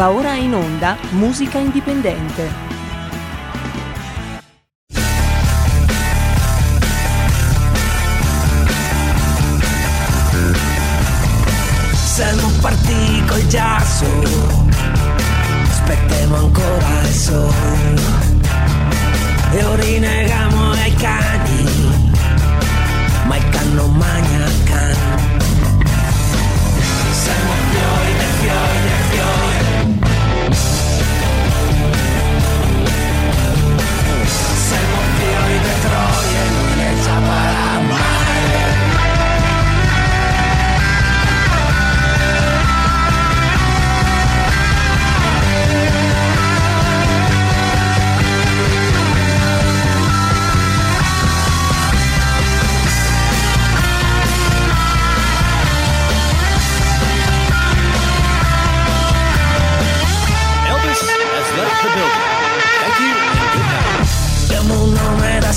Va ora in onda Musica Indipendente. Siamo partiti col giasso, aspettiamo ancora il sole e lo rinnegamo ai cani,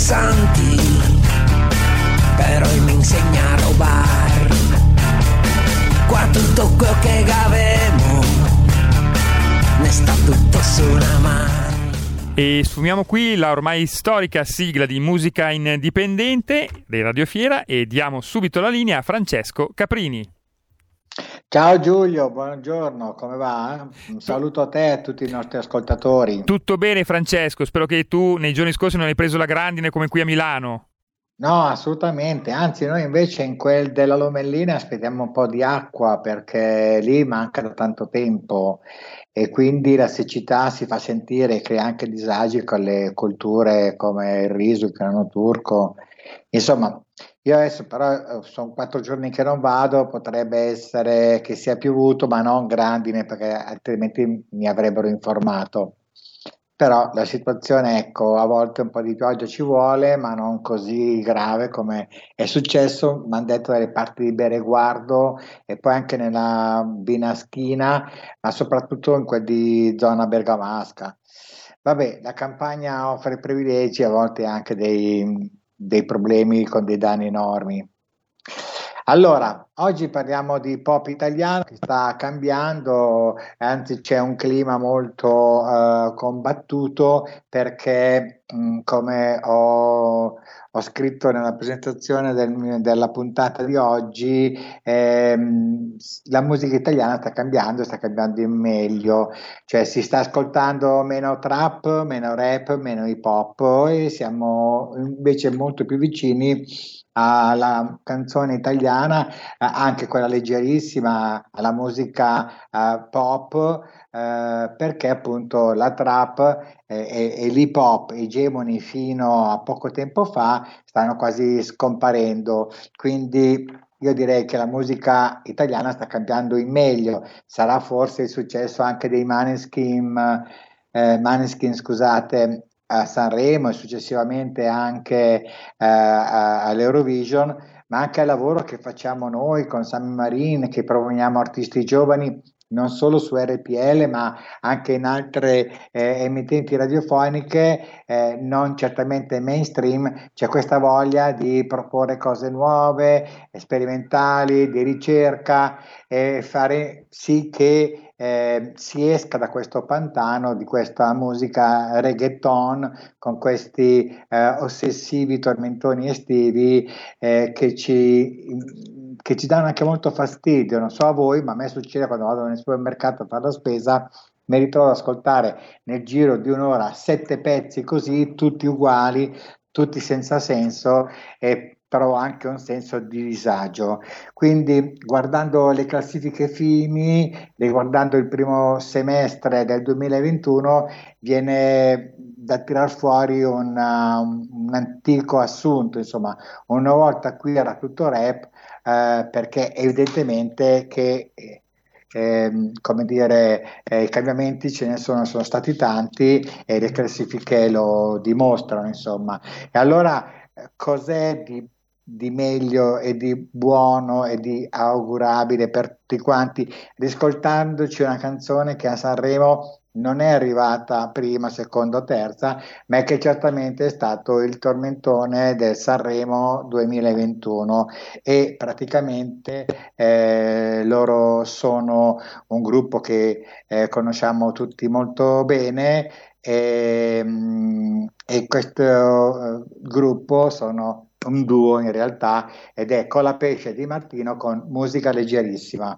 nome da santi, però mi insegna a rubare. Qua tutto quello che avevo, ne sta tutto su una mano. E sfumiamo qui la ormai storica sigla di musica indipendente di Radio Fiera e diamo subito la linea a Francesco Caprini. Ciao Giulio, buongiorno, come va? Un saluto a te e a tutti i nostri ascoltatori. Tutto bene Francesco? Spero che tu nei giorni scorsi non hai preso la grandine come qui a Milano. No, assolutamente, anzi noi invece in quel della Lomellina aspettiamo un po' di acqua perché lì manca da tanto tempo e quindi la siccità si fa sentire e crea anche disagi con le colture come il riso, il grano turco. Insomma, io adesso però eh, sono quattro giorni che non vado, potrebbe essere che sia piovuto, ma non grandine perché altrimenti mi avrebbero informato. Però la situazione, ecco, a volte un po' di pioggia ci vuole, ma non così grave come è successo, mi hanno detto dalle parti di Bereguardo e poi anche nella Binaschina, ma soprattutto in quel di zona bergamasca. Vabbè, la campagna offre privilegi, a volte anche dei, dei problemi con dei danni enormi. Allora, oggi parliamo di pop italiano che sta cambiando, anzi c'è un clima molto eh, combattuto perché, mh, come ho, ho scritto nella presentazione del- della puntata di oggi, ehm, la musica italiana sta cambiando, sta cambiando in meglio, cioè si sta ascoltando meno trap, meno rap, meno hip hop e siamo invece molto più vicini alla canzone italiana, eh, anche quella leggerissima, alla musica eh, pop, eh, perché appunto la trap eh, e, e l'hip hop egemoni fino a poco tempo fa stanno quasi scomparendo. Quindi io direi che la musica italiana sta cambiando in meglio. Sarà forse il successo anche dei Maneskin, eh, Maneskin, scusate, a Sanremo e successivamente anche eh, all'Eurovision, ma anche al lavoro che facciamo noi con Sammy Marin, che proponiamo artisti giovani non solo su RPL, ma anche in altre eh, emittenti radiofoniche, eh, non certamente mainstream, c'è questa voglia di proporre cose nuove, sperimentali, di ricerca e fare sì che eh, si esca da questo pantano di questa musica reggaeton con questi eh, ossessivi tormentoni estivi eh, che ci, che ci danno anche molto fastidio. Non so a voi, ma a me succede quando vado nel supermercato a fare la spesa. Mi ritrovo ad ascoltare nel giro di un'ora sette pezzi così, tutti uguali, tutti senza senso e provo anche un senso di disagio. Quindi, guardando le classifiche FIMI, guardando il primo semestre del 2021, viene da tirar fuori una- un, un antico assunto, insomma, una volta qui era tutto rap, eh, perché evidentemente che eh, ehm, come dire, eh, i cambiamenti ce ne sono, sono stati tanti e le classifiche lo dimostrano, insomma. E allora, eh, cos'è di di meglio e di buono e di augurabile per tutti quanti, riscoltandoci una canzone che a Sanremo non è arrivata prima, seconda o terza, ma è che certamente è stato il tormentone del Sanremo 2021 e praticamente eh, loro sono un gruppo che eh, conosciamo tutti molto bene e, mm, e questo uh, gruppo sono un duo in realtà ed è Colapesce di Martino con musica leggerissima.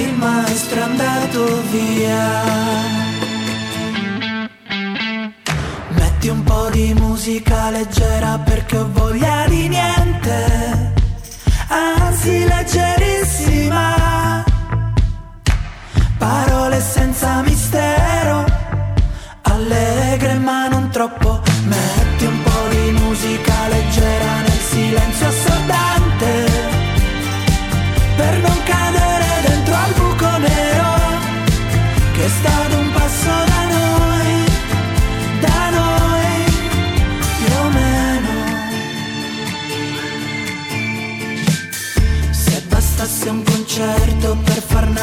il maestro è andato via. Metti un po' di musica leggera perché ho voglia di niente, anzi leggerissima. Parole senza mistero, allegre ma non troppo.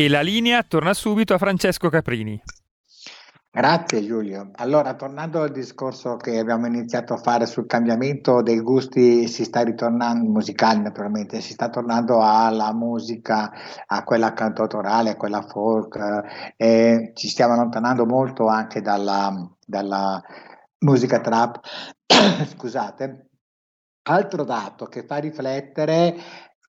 E la linea torna subito a Francesco Caprini. Grazie Giulio. Allora, tornando al discorso che abbiamo iniziato a fare sul cambiamento dei gusti, si sta ritornando, musicali naturalmente, si sta tornando alla musica, a quella cantautorale, a quella folk, eh, ci stiamo allontanando molto anche dalla, dalla musica trap. Scusate. Altro dato che fa riflettere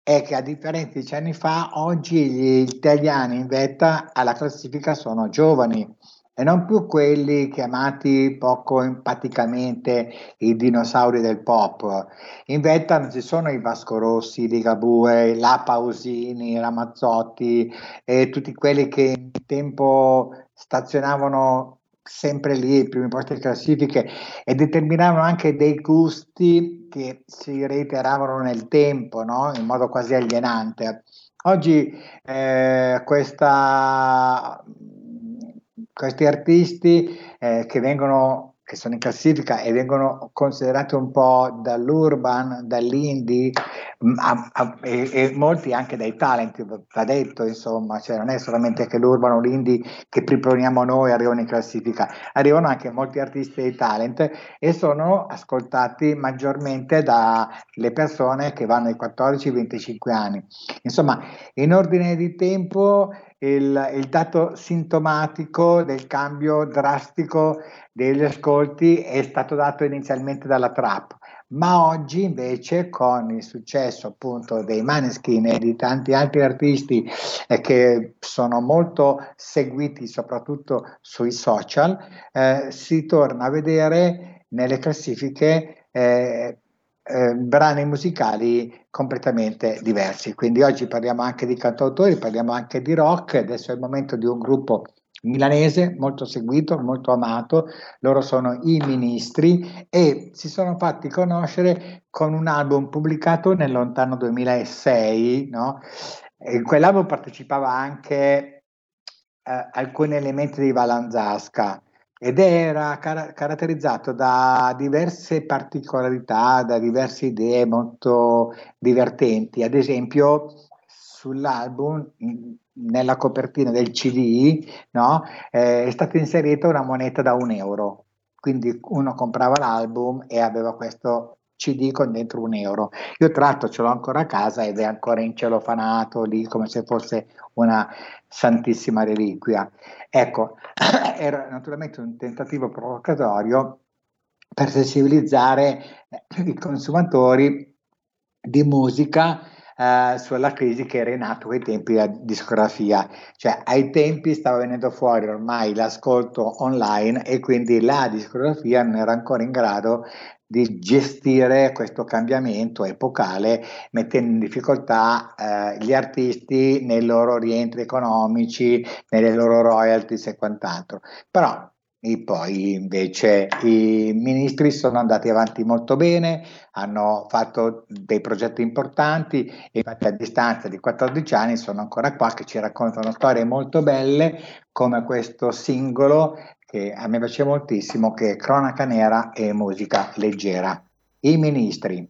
è che a differenza di anni fa, oggi gli italiani in vetta alla classifica sono giovani e non più quelli chiamati poco empaticamente i dinosauri del pop. In vetta non ci sono i Vasco Rossi, Ligabue, la Pausini, Ramazzotti e tutti quelli che in tempo stazionavano sempre lì ai primi posti delle classifiche e determinavano anche dei gusti che si reiteravano nel tempo, no? in modo quasi alienante. Oggi eh, questa, questi artisti eh, che vengono che sono in classifica e vengono considerate un po' dall'urban, dall'indie mm, a, a, e, e, molti anche dai talenti, va detto insomma, cioè non è solamente che l'urban o l'indie che priponiamo noi arrivano in classifica, arrivano anche molti artisti di talent e sono ascoltati maggiormente dalle persone che vanno ai 14-25 anni. Insomma, in ordine di tempo il, il, dato sintomatico del cambio drastico degli ascolti è stato dato inizialmente dalla trap, ma oggi invece con il successo appunto dei Maneskin e di tanti altri artisti eh, che sono molto seguiti soprattutto sui social, eh, si torna a vedere nelle classifiche eh, eh, brani musicali completamente diversi. Quindi oggi parliamo anche di cantautori, parliamo anche di rock, adesso è il momento di un gruppo milanese molto seguito, molto amato, loro sono i ministri e si sono fatti conoscere con un album pubblicato nel lontano 2006, no? in quell'album partecipava anche eh, alcuni elementi di Valanzasca ed era car- caratterizzato da diverse particolarità, da diverse idee molto divertenti. Ad esempio, sull'album, nella copertina del CD, no, eh, è stata inserita una moneta da un euro. Quindi uno comprava l'album e aveva questo CD con dentro un euro. Io tra l'altro ce l'ho ancora a casa ed è ancora in celofanato lì come se fosse una santissima reliquia. Ecco, era naturalmente un tentativo provocatorio per sensibilizzare eh, i consumatori di musica eh, sulla crisi che era in atto ai tempi della discografia. Cioè, ai tempi stava venendo fuori ormai l'ascolto online e quindi la discografia non era ancora in grado di gestire questo cambiamento epocale mettendo in difficoltà eh, gli artisti nei loro rientri economici, nelle loro royalties e quant'altro. Però e poi invece i ministri sono andati avanti molto bene, hanno fatto dei progetti importanti e infatti a distanza di 14 anni sono ancora qua che ci raccontano storie molto belle come questo singolo che a me piace moltissimo, che è Cronaca Nera e Musica Leggera. I ministri.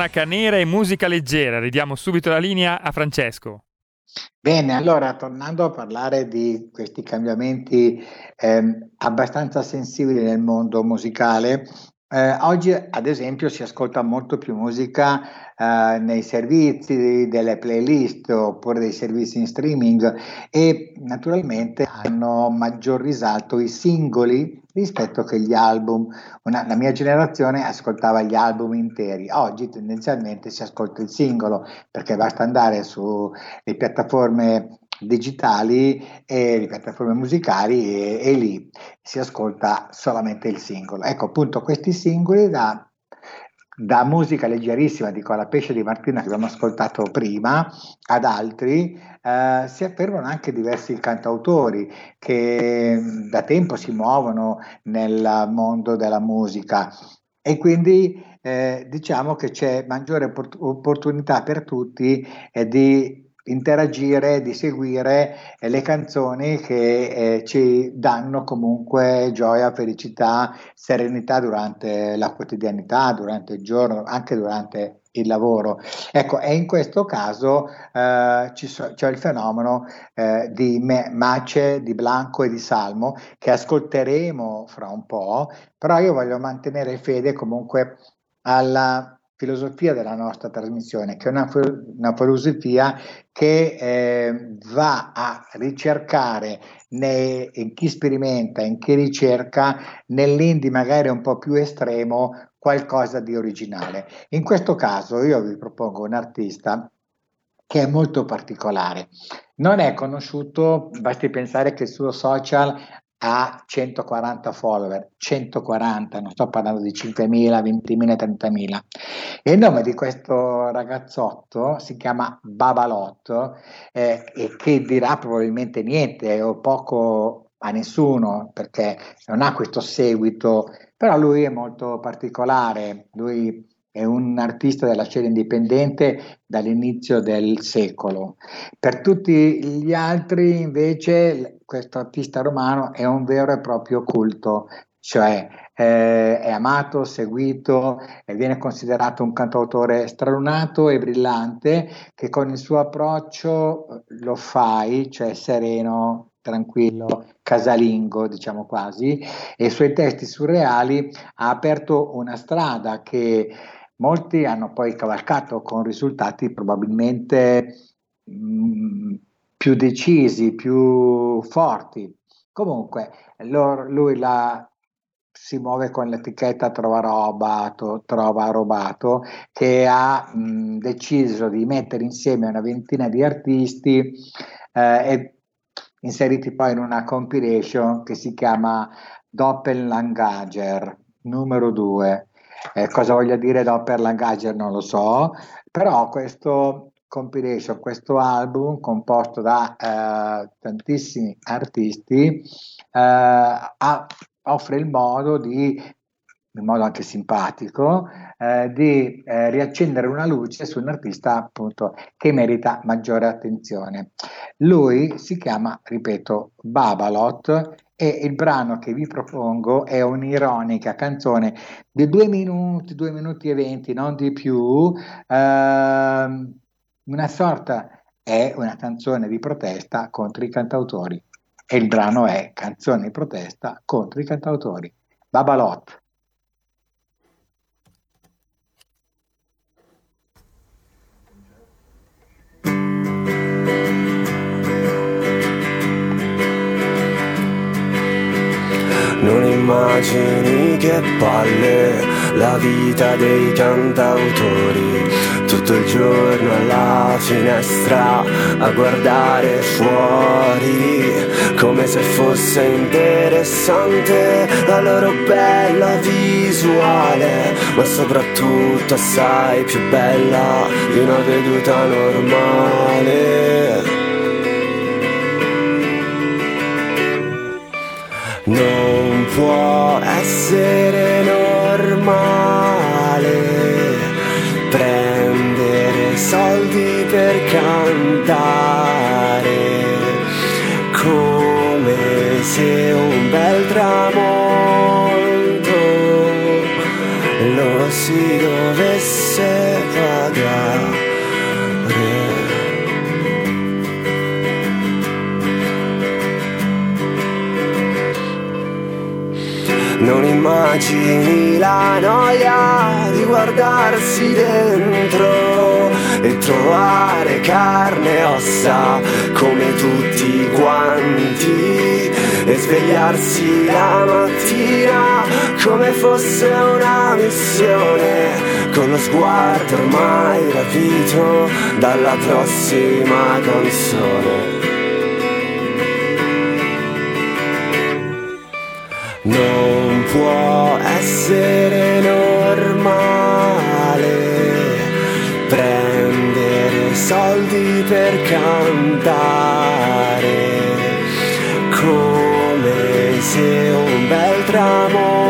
Cronaca nera e musica leggera. Ridiamo subito la linea a Francesco. Bene, allora tornando a parlare di questi cambiamenti eh, abbastanza sensibili nel mondo musicale, eh, oggi ad esempio si ascolta molto più musica eh, nei servizi delle playlist oppure dei servizi in streaming e naturalmente hanno maggior risalto i singoli rispetto che gli album. Una, la mia generazione ascoltava gli album interi, oggi tendenzialmente si ascolta il singolo perché basta andare sulle piattaforme digitali e le piattaforme musicali e, e, lì si ascolta solamente il singolo. Ecco appunto questi singoli da, da musica leggerissima di Cola Pesce di Martina che abbiamo ascoltato prima ad altri eh, si affermano anche diversi cantautori che da tempo si muovono nel mondo della musica e quindi eh, diciamo che c'è maggiore opportunità per tutti eh, di interagire, di seguire eh, le canzoni che eh, ci danno comunque gioia, felicità, serenità durante la quotidianità, durante il giorno, anche durante il lavoro. Ecco, e in questo caso eh, so, c'è il fenomeno eh, di Me- Mace, di Blanco e di Salmo che ascolteremo fra un po', però io voglio mantenere fede comunque alla filosofia della nostra trasmissione, che è una, una filosofia che eh, va a ricercare nei, in chi sperimenta, in chi ricerca, nell'indie magari un po' più estremo, qualcosa di originale. In questo caso io vi propongo un artista che è molto particolare. Non è conosciuto, basti pensare che il suo social ha 140 follower, 140, non sto parlando di 5.000, 20.000, 30.000. E il nome di questo ragazzotto si chiama Babalot eh, e che dirà probabilmente niente o poco a nessuno perché non ha questo seguito, però lui è molto particolare, lui è un artista della scena indipendente dall'inizio del secolo. Per tutti gli altri invece questo artista romano è un vero e proprio culto, cioè eh, è amato, seguito e viene considerato un cantautore stralunato e brillante che con il suo approccio lo fai, cioè sereno, tranquillo, casalingo, diciamo quasi, e i suoi testi surreali ha aperto una strada che Molti hanno poi cavalcato con risultati probabilmente mh, mm, più decisi, più forti. Comunque, lui la, si muove con l'etichetta Trova Robato, Trova Robato che ha mh, mm, deciso di mettere insieme una ventina di artisti eh, e inseriti poi in una compilation che si chiama Doppellangager numero 2 eh, cosa voglia dire Doppelganger non lo so, però questo compilation, questo album composto da eh, tantissimi artisti eh, ha, offre il modo di in modo anche simpatico, eh, di eh, riaccendere una luce su un artista appunto che merita maggiore attenzione. Lui si chiama, ripeto, Babalot e il brano che vi propongo è un'ironica canzone di due minuti, due minuti e venti, non di più, ehm, una sorta, è una canzone di protesta contro i cantautori e il brano è canzone di protesta contro i cantautori. Babalot. Immagini che palle la vita dei cantautori. Tutto il giorno alla finestra a guardare fuori Come se fosse interessante la loro bella visuale. Ma soprattutto assai più bella di una veduta normale essere normale prendere soldi per cantare come se un bel immagini la noia di guardarsi dentro e trovare carne e ossa come tutti quanti e svegliarsi la mattina come fosse una missione con lo sguardo ormai rapito dalla prossima canzone. Può essere normale prendere soldi per cantare come se un bel tramonto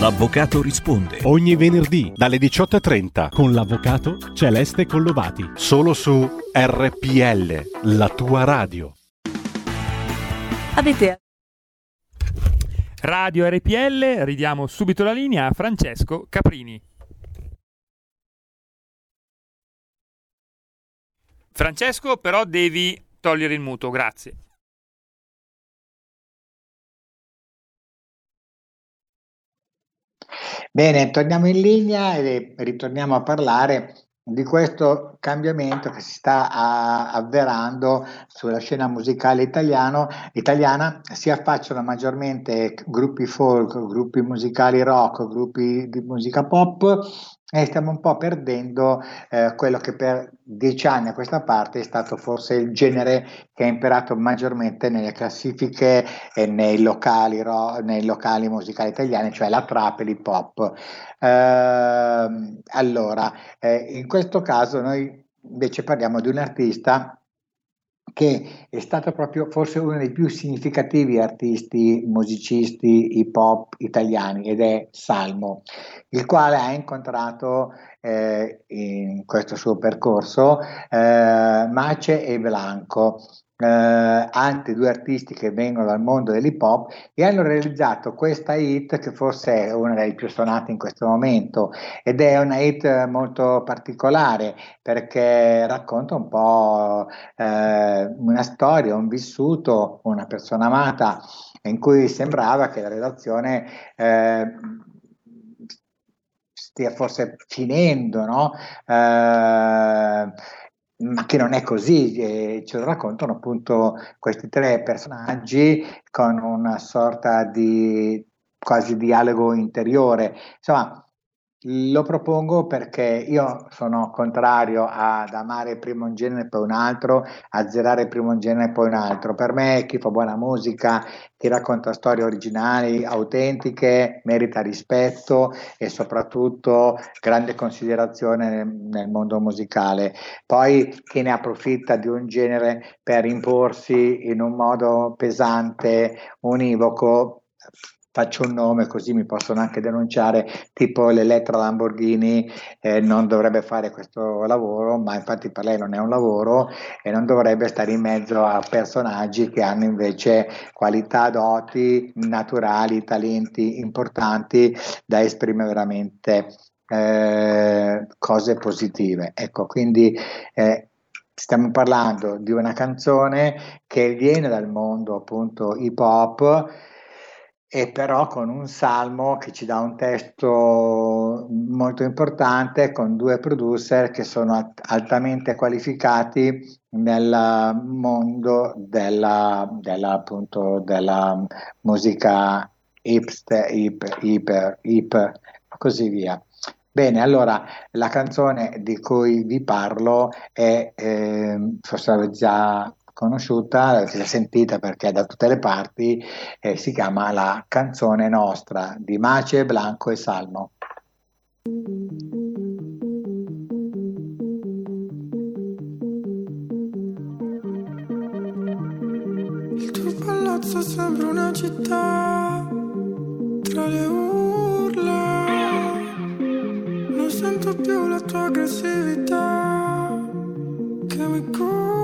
L'avvocato risponde ogni venerdì dalle 18.30 con l'avvocato Celeste Collovati. Solo su RPL, la tua radio. Avete Radio RPL, ridiamo subito la linea a Francesco Caprini. Francesco, però devi togliere il muto, grazie. Bene, torniamo in linea e ritorniamo a parlare di questo cambiamento che si sta a- avverando sulla scena musicale italiano, italiana. Si affacciano maggiormente gruppi folk, gruppi musicali rock, gruppi di musica pop e stiamo un po' perdendo eh, quello che per dieci anni a questa parte è stato forse il genere che ha imperato maggiormente nelle classifiche e nei locali, ro- nei locali musicali italiani, cioè la trap e l'hip hop. Ehm, allora, eh, in questo caso noi invece parliamo di un artista che è stato proprio forse uno dei più significativi artisti musicisti hip hop italiani ed è Salmo, il quale ha incontrato eh, in questo suo percorso eh, Mace e Blanco, eh, altri due artisti che vengono dal mondo dell'hip hop e hanno realizzato questa hit che forse è una delle più suonate in questo momento ed è una hit molto particolare perché racconta un po' eh, una storia, un vissuto, una persona amata in cui sembrava che la relazione eh, stia forse finendo, no? Eh, ma che non è così, eh, ce lo raccontano appunto questi tre personaggi con una sorta di quasi dialogo interiore. Insomma, lo propongo perché io sono contrario ad amare prima un genere e poi un altro, azzerare prima un genere e poi un altro. Per me chi fa buona musica, chi racconta storie originali, autentiche, merita rispetto e soprattutto grande considerazione nel, nel mondo musicale. Poi chi ne approfitta di un genere per imporsi in un modo pesante, univoco, faccio un nome così mi possono anche denunciare, tipo l'Elettra Lamborghini eh, non dovrebbe fare questo lavoro, ma infatti per lei non è un lavoro e non dovrebbe stare in mezzo a personaggi che hanno invece qualità, doti naturali, talenti importanti da esprimere veramente eh, cose positive. Ecco, quindi eh, stiamo parlando di una canzone che viene dal mondo appunto hip hop e però con un salmo che ci dà un testo molto importante con due producer che sono altamente qualificati nel mondo della, della, appunto, della musica hipster, hip, hip, hip, così via. Bene, allora la canzone di cui vi parlo è, eh, forse l'avete già conosciuta, l'avete sentita perché è da tutte le parti, eh, si chiama La canzone nostra di Mace, Blanco e Salmo. Il tuo palazzo sembra una città tra le urla. Non sento più la tua aggressività che mi culla.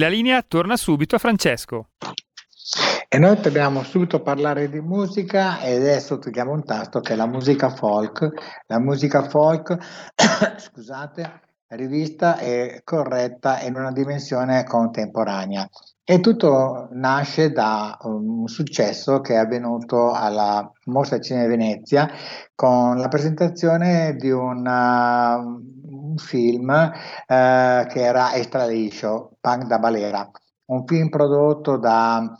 La linea torna subito a Francesco. E noi dobbiamo subito parlare di musica e adesso tocchiamo un tasto che è la musica folk. La musica folk, scusate, rivista e corretta in una dimensione contemporanea. E tutto nasce da un successo che è avvenuto alla Mostra Cinema Venezia con la presentazione di una, un film eh, che era Extra Liscio, Punk da Balera, un film prodotto da,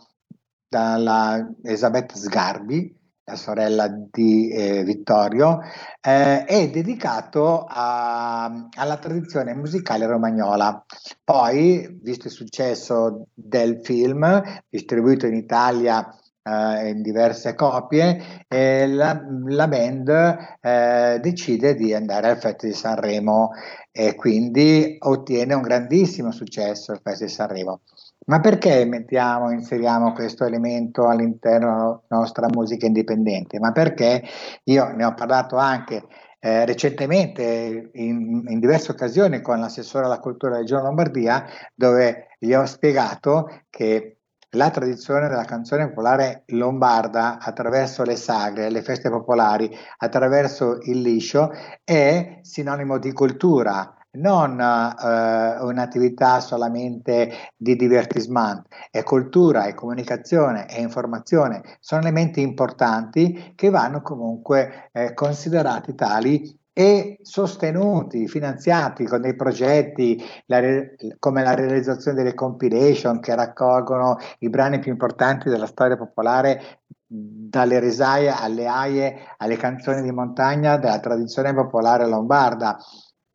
dalla Elisabetta Sgarbi, la sorella di eh, Vittorio, eh, è dedicato a- alla tradizione musicale romagnola. Poi, visto il successo del film, distribuito in Italia eh, in diverse copie, eh, la, la band eh, decide di andare al Festival di Sanremo e quindi ottiene un grandissimo successo al Festival di Sanremo. Ma perché mettiamo, inseriamo questo elemento all'interno della nostra musica indipendente? Ma perché io ne ho parlato anche eh, recentemente in, in, diverse occasioni con l'assessore alla cultura del Giorno Lombardia, dove gli ho spiegato che la tradizione della canzone popolare lombarda attraverso le sagre, le feste popolari, attraverso il liscio, è sinonimo di cultura, non eh, un'attività solamente di divertissement, è cultura, è comunicazione, è informazione, sono elementi importanti che vanno comunque eh, considerati tali e sostenuti, finanziati con dei progetti la re- come la realizzazione delle compilation che raccolgono i brani più importanti della storia popolare dalle risaie alle aie alle canzoni di montagna della tradizione popolare lombarda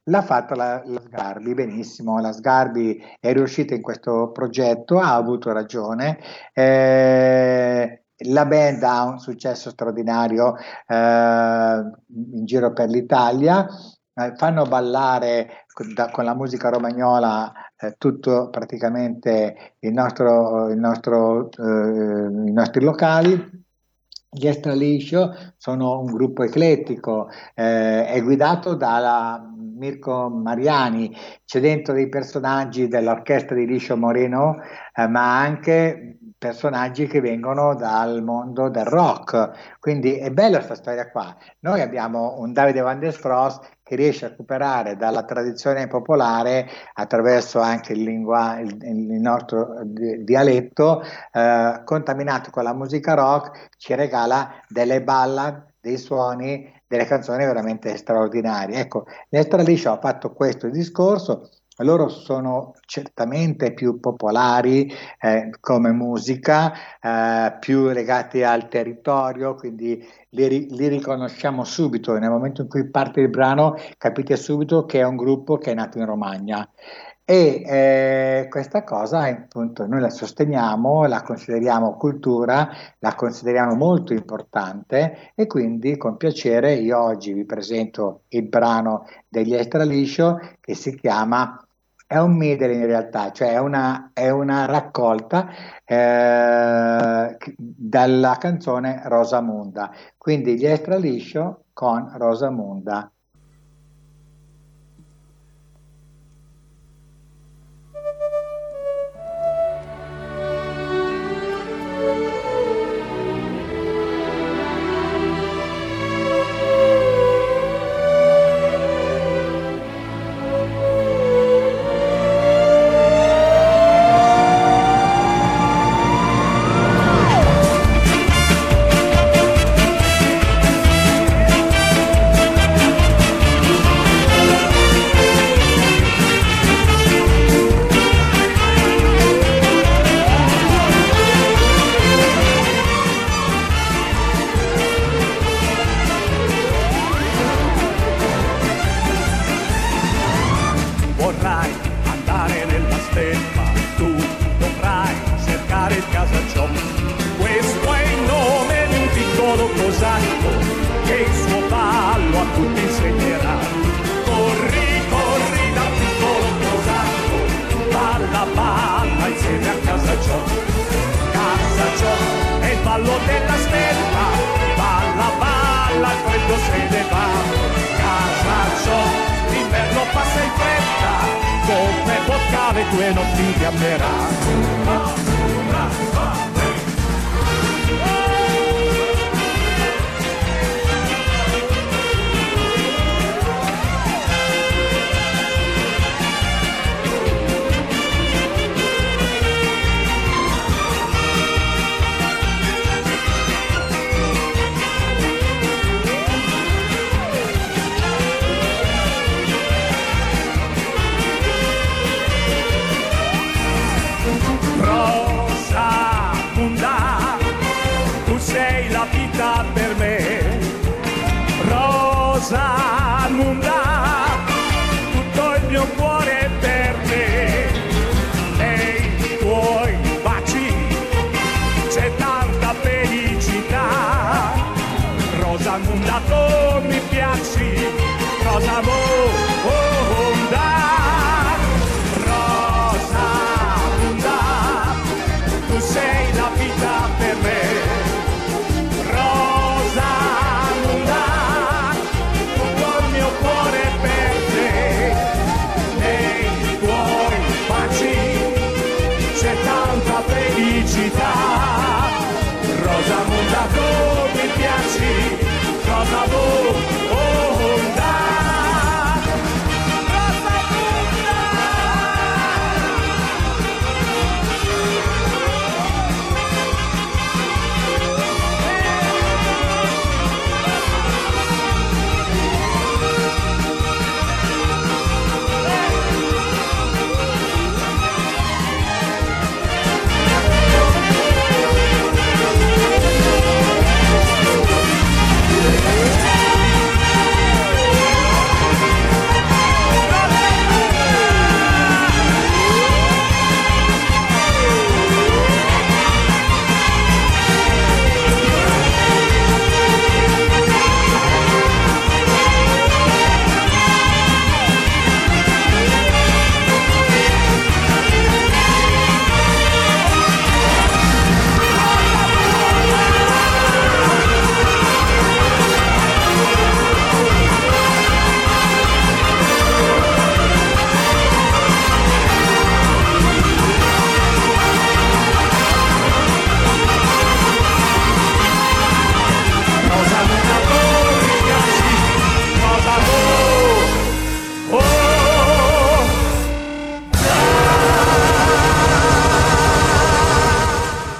L'ha fatta la, la, Sgarbi, benissimo, la Sgarbi è riuscita in questo progetto, ha avuto ragione. Eh, la band ha un successo straordinario eh, in giro per l'Italia, eh, fanno ballare con, da, con, la musica romagnola eh, tutto praticamente il nostro, il nostro, eh, i nostri locali gli Extra Liscio sono un gruppo eclettico, eh, è guidato da Mirko Mariani, c'è dentro dei personaggi dell'orchestra di Liscio Moreno, eh, ma anche personaggi che vengono dal mondo del rock. Quindi è bella questa storia qua. Noi abbiamo un Davide Van der Spross che riesce a recuperare dalla tradizione popolare attraverso anche il, lingua, il, il nostro dialetto, eh, contaminato con la musica rock, ci regala delle ballad, dei suoni, delle canzoni veramente straordinarie. Ecco, l'Estra Liscio ha fatto questo discorso loro sono certamente più popolari eh, come musica, eh, più legati al territorio, quindi li, li, riconosciamo subito. Nel momento in cui parte il brano capite subito che è un gruppo che è nato in Romagna. E eh, questa cosa appunto noi la sosteniamo, la consideriamo cultura, la consideriamo molto importante e quindi con piacere io oggi vi presento il brano degli Extra Liscio che si chiama è un medley in realtà, cioè è una, è una raccolta eh, dalla canzone Rosamunda. Quindi gli extra liscio con Rosamunda.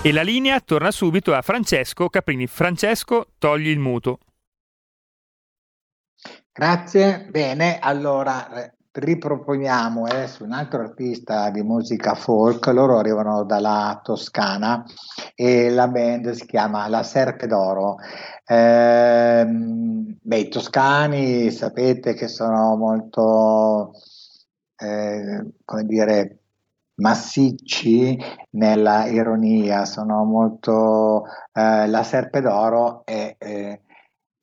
E la linea torna subito a Francesco Caprini. Francesco, togli il muto. Grazie, bene, allora eh, riproponiamo adesso un altro artista di musica folk, loro arrivano dalla Toscana e la band si chiama La Serpe d'Oro. Ehm, beh, i toscani sapete che sono molto, eh, come dire, massicci nella ironia, sono molto... eh, la Serpe d'Oro è... eh,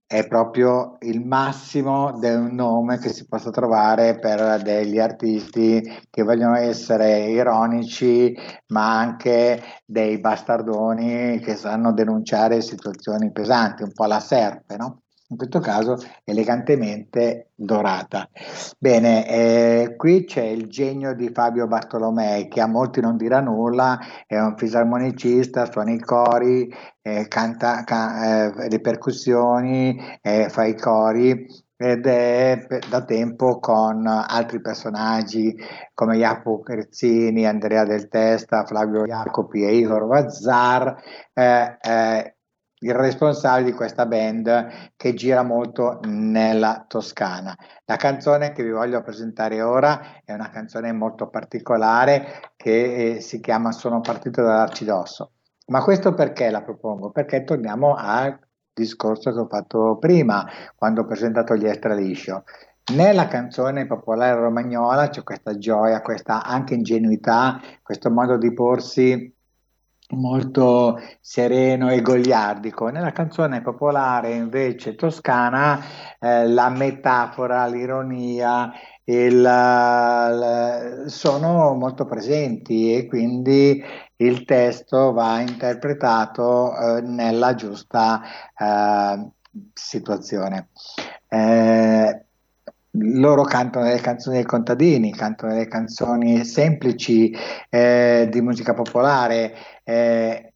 è proprio il massimo un nome che si possa trovare per degli artisti che vogliono essere ironici, ma anche dei bastardoni che sanno denunciare situazioni pesanti, un po' la serpe, no? In questo caso elegantemente dorata. Bene, eh, qui c'è il genio di Fabio Bartolomei, che a molti non dirà nulla, è un fisarmonicista, suona i cori, eh, canta ca- eh, le percussioni, eh, fa i cori ed è da tempo con altri personaggi come Jacopo Crezzini, Andrea Del Testa, Flavio Jacopi e Igor Vazzar, eh, eh, il responsabile di questa band che gira molto nella Toscana. La canzone che vi voglio presentare ora è una canzone molto particolare che eh, si chiama Sono partito dall'Arcidosso. Ma questo perché la propongo? Perché torniamo al discorso che ho fatto prima, quando ho presentato gli Estraliscio. Nella canzone popolare romagnola c'è questa gioia, questa anche ingenuità, questo modo di porsi molto sereno e goliardico. Nella canzone popolare invece toscana eh, la metafora, l'ironia il, l- sono molto presenti e quindi il testo va interpretato eh, nella giusta eh, situazione. Eh, loro cantano delle canzoni dei contadini, cantano delle canzoni semplici eh, di musica popolare, eh,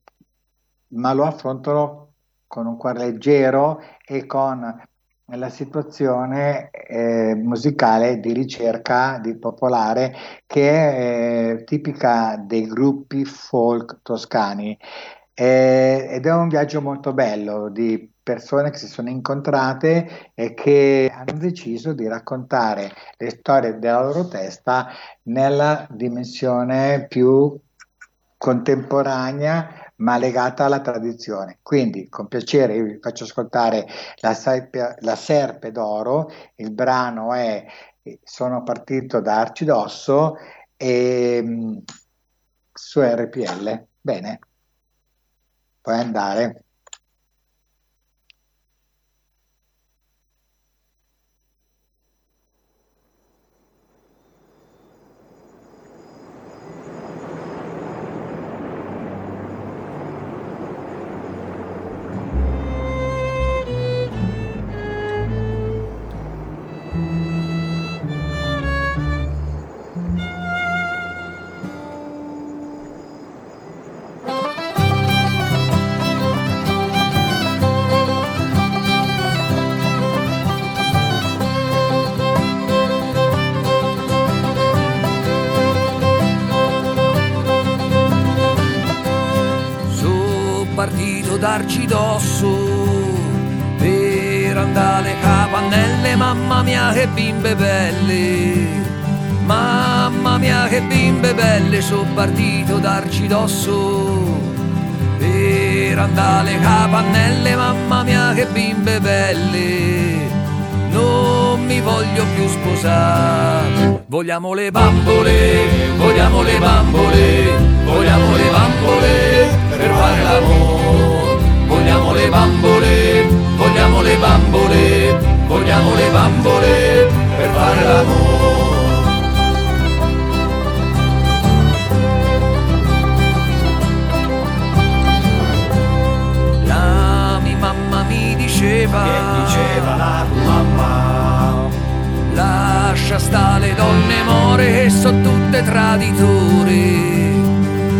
ma lo affrontano con un cuore leggero e con la situazione eh, musicale di ricerca di popolare che è eh, tipica dei gruppi folk toscani. Eh, ed è un viaggio molto bello di persone che si sono incontrate e che hanno deciso di raccontare le storie della loro testa nella dimensione più contemporanea ma legata alla tradizione. Quindi con piacere vi faccio ascoltare la, serpe, la Serpe d'Oro, il brano è Sono partito da Arcidosso e mm, su RPL. Bene, puoi andare. Partito darci dosso per andare capannelle, mamma mia che bimbe belle, mamma mia che bimbe belle, sono partito darci dosso per andare capannelle, mamma mia che bimbe belle, non mi voglio più sposare, vogliamo le bambole, vogliamo le bambole, vogliamo le bambole per fare l'amore, vogliamo le bambole, vogliamo le bambole, vogliamo le bambole per fare l'amore. La mia mamma mi diceva, Che diceva la tua mamma? lascia stare le donne more che sono tutte traditori,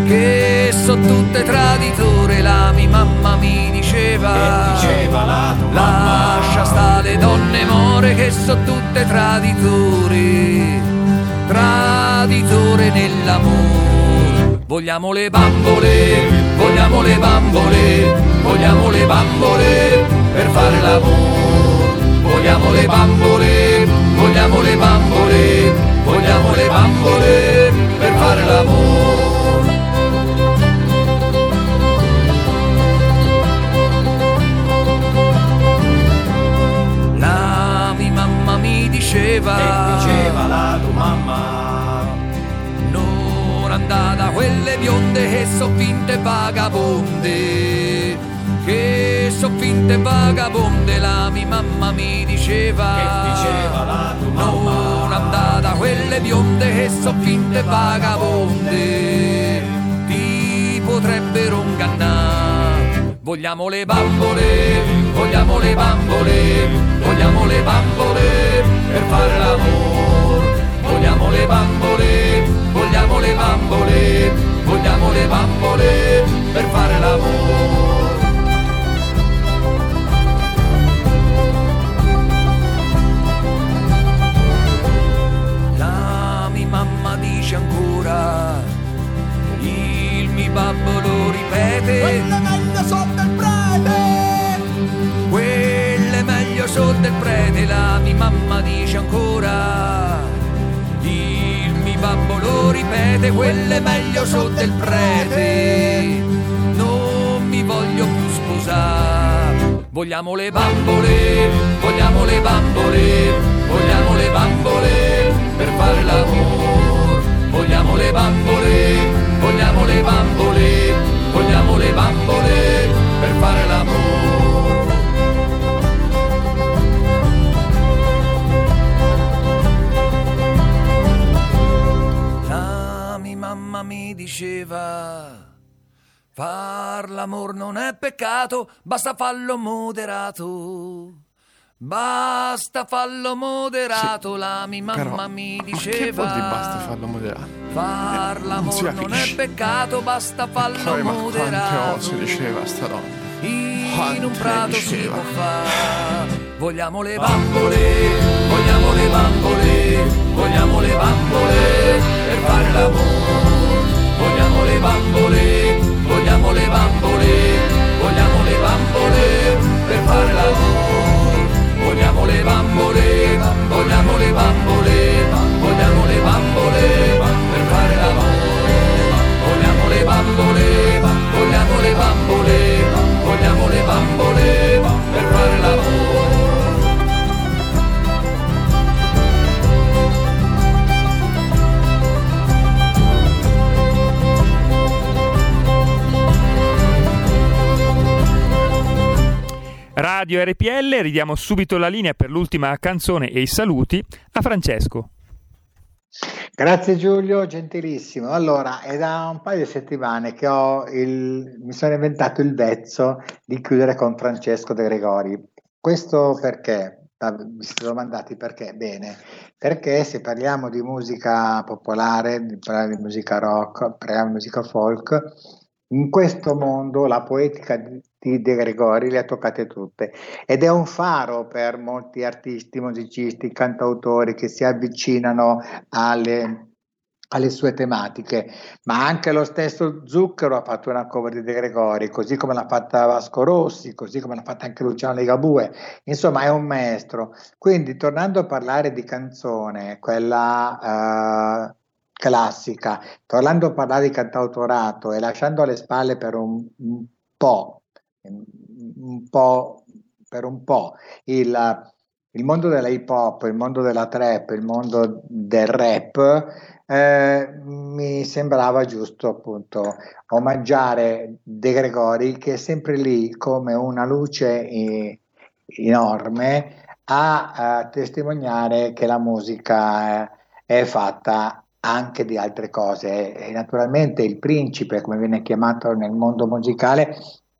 che sono tutte traditori, la mia mamma mi diceva, diceva la lascia stare le donne more che sono tutte traditori, traditore nell'amore. Vogliamo le bambole, vogliamo le bambole, vogliamo le bambole per fare l'amore. Vogliamo le bambole, vogliamo le bambole, vogliamo le bambole per fare l'amore. Diceva, Che diceva la tua mamma? non andate a quelle bionde che so finte vagabonde, che so finte vagabonde, la mia mamma mi diceva, Che diceva la tua mamma? non andate a quelle bionde che so finte vagabonde, ti potrebbero ingannare. Vogliamo le bambole, vogliamo le bambole, vogliamo le bambole per fare l'amore. Vogliamo le bambole, vogliamo le bambole, vogliamo le bambole per fare l'amore. Mamma dice ancora, babbo lo ripete. Quelle meglio sotto il prete. Quelle meglio sotto il prete, la mia mamma dice ancora. Il mio babbo lo ripete, quelle meglio sotto il prete. Non mi voglio più sposare. Vogliamo le bambole, vogliamo le bambole, vogliamo le bambole per fare l'amore. Vogliamo le bambole, vogliamo le bambole, vogliamo le bambole per fare l'amore. La mia mamma mi diceva Far l'amor non è peccato, basta farlo moderato. Basta fallo moderato, la mia mamma però, mi Ma che diceva. vuol dire basta farlo moderato? Far non si l'amore non, è capisce. peccato, basta fallo Poi ma moderato. cose diceva sta donna? In un prato si può fare. Vogliamo le bambole, vogliamo le bambole, vogliamo le bambole per fare l'amore. Vogliamo le bambole, vogliamo le bambole, vogliamo le bambole per fare l'amore. Vogliamo le bambole, vogliamo le bambole, vogliamo le bambole bambole, vogliamo le bambole, vogliamo le bambole per fare l'amore. Radio RPL, ridiamo subito la linea per l'ultima canzone e i saluti a Francesco. Grazie Giulio, gentilissimo. Allora, è da un paio di settimane che il, mi sono inventato il vezzo di chiudere con Francesco De Gregori. Questo perché? Ah, Vi siete domandati perché? Bene, perché se parliamo di musica popolare, di di musica rock, parliamo di musica folk, in questo mondo la poetica di De Gregori le ha toccate tutte. Ed è un faro per molti artisti, musicisti, cantautori che si avvicinano alle, alle sue tematiche, ma anche lo stesso Zucchero ha fatto una cover di De Gregori, così come l'ha fatta Vasco Rossi, così come l'ha fatta anche Luciano Ligabue, insomma è un maestro. Quindi tornando a parlare di canzone, quella... eh, classica, tornando a parlare di cantautorato e lasciando alle spalle per un, un po', un po' per un po' il, il mondo della hip hop, il mondo della trap, il mondo del rap, eh, mi sembrava giusto appunto omaggiare De Gregori che è sempre lì come una luce eh, enorme a, a testimoniare che la musica è fatta anche di altre cose. E naturalmente il principe come viene chiamato nel mondo musicale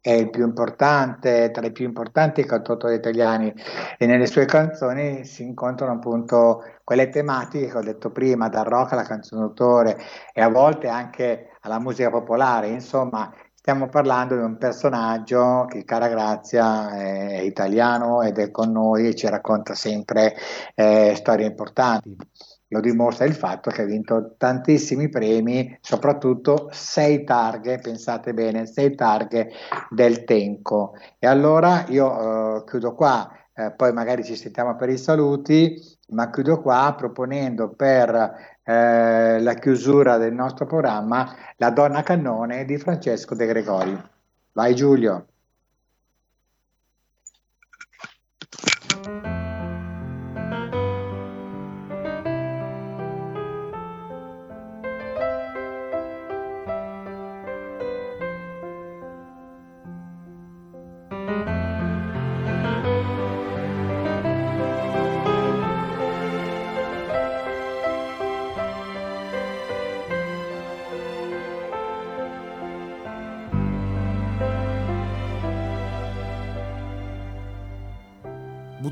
è il più importante, tra i più importanti cantautori italiani e nelle sue canzoni si incontrano appunto quelle tematiche che ho detto prima, dal rock alla canzone d'autore e a volte anche alla musica popolare, insomma stiamo parlando di un personaggio che cara Grazia è italiano ed è con noi e ci racconta sempre eh, storie importanti. Lo dimostra il fatto che ha vinto tantissimi premi, soprattutto sei targhe, pensate bene, sei targhe del Tenco. E allora io eh, chiudo qua, eh, poi magari ci sentiamo per i saluti, ma chiudo qua proponendo per eh, la chiusura del nostro programma La donna cannone di Francesco De Gregori. Vai Giulio.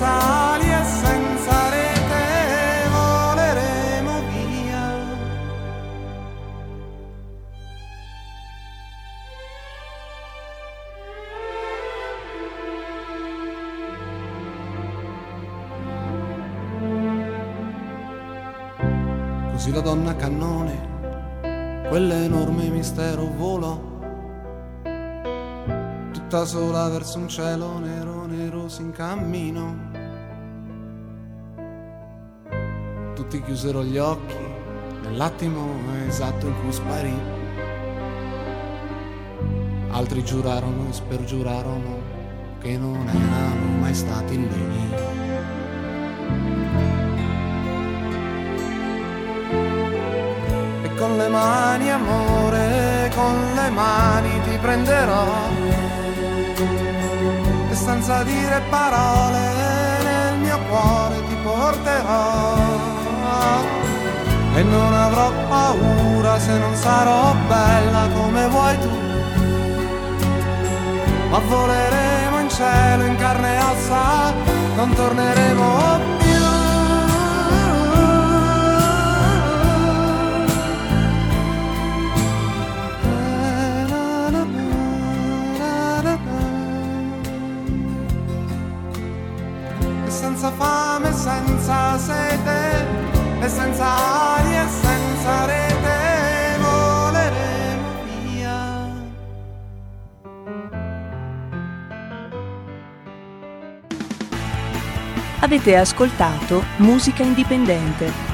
senza ali e senza rete voleremo via. Così la donna cannone, quell'enorme mistero volò tutta sola verso un cielo nero, nero in cammino. Tutti chiusero gli occhi nell'attimo esatto in cui sparì. Altri giurarono e spergiurarono che non erano mai stati lì. E con le mani, amore, con le mani ti prenderò e senza dire parole nel mio cuore ti porterò e non avrò paura se non sarò bella come vuoi tu. Ma voleremo in cielo in carne e ossa non torneremo più. E senza fame, senza sete, e senza ali e senza rete voleremo via. Avete ascoltato Musica Indipendente,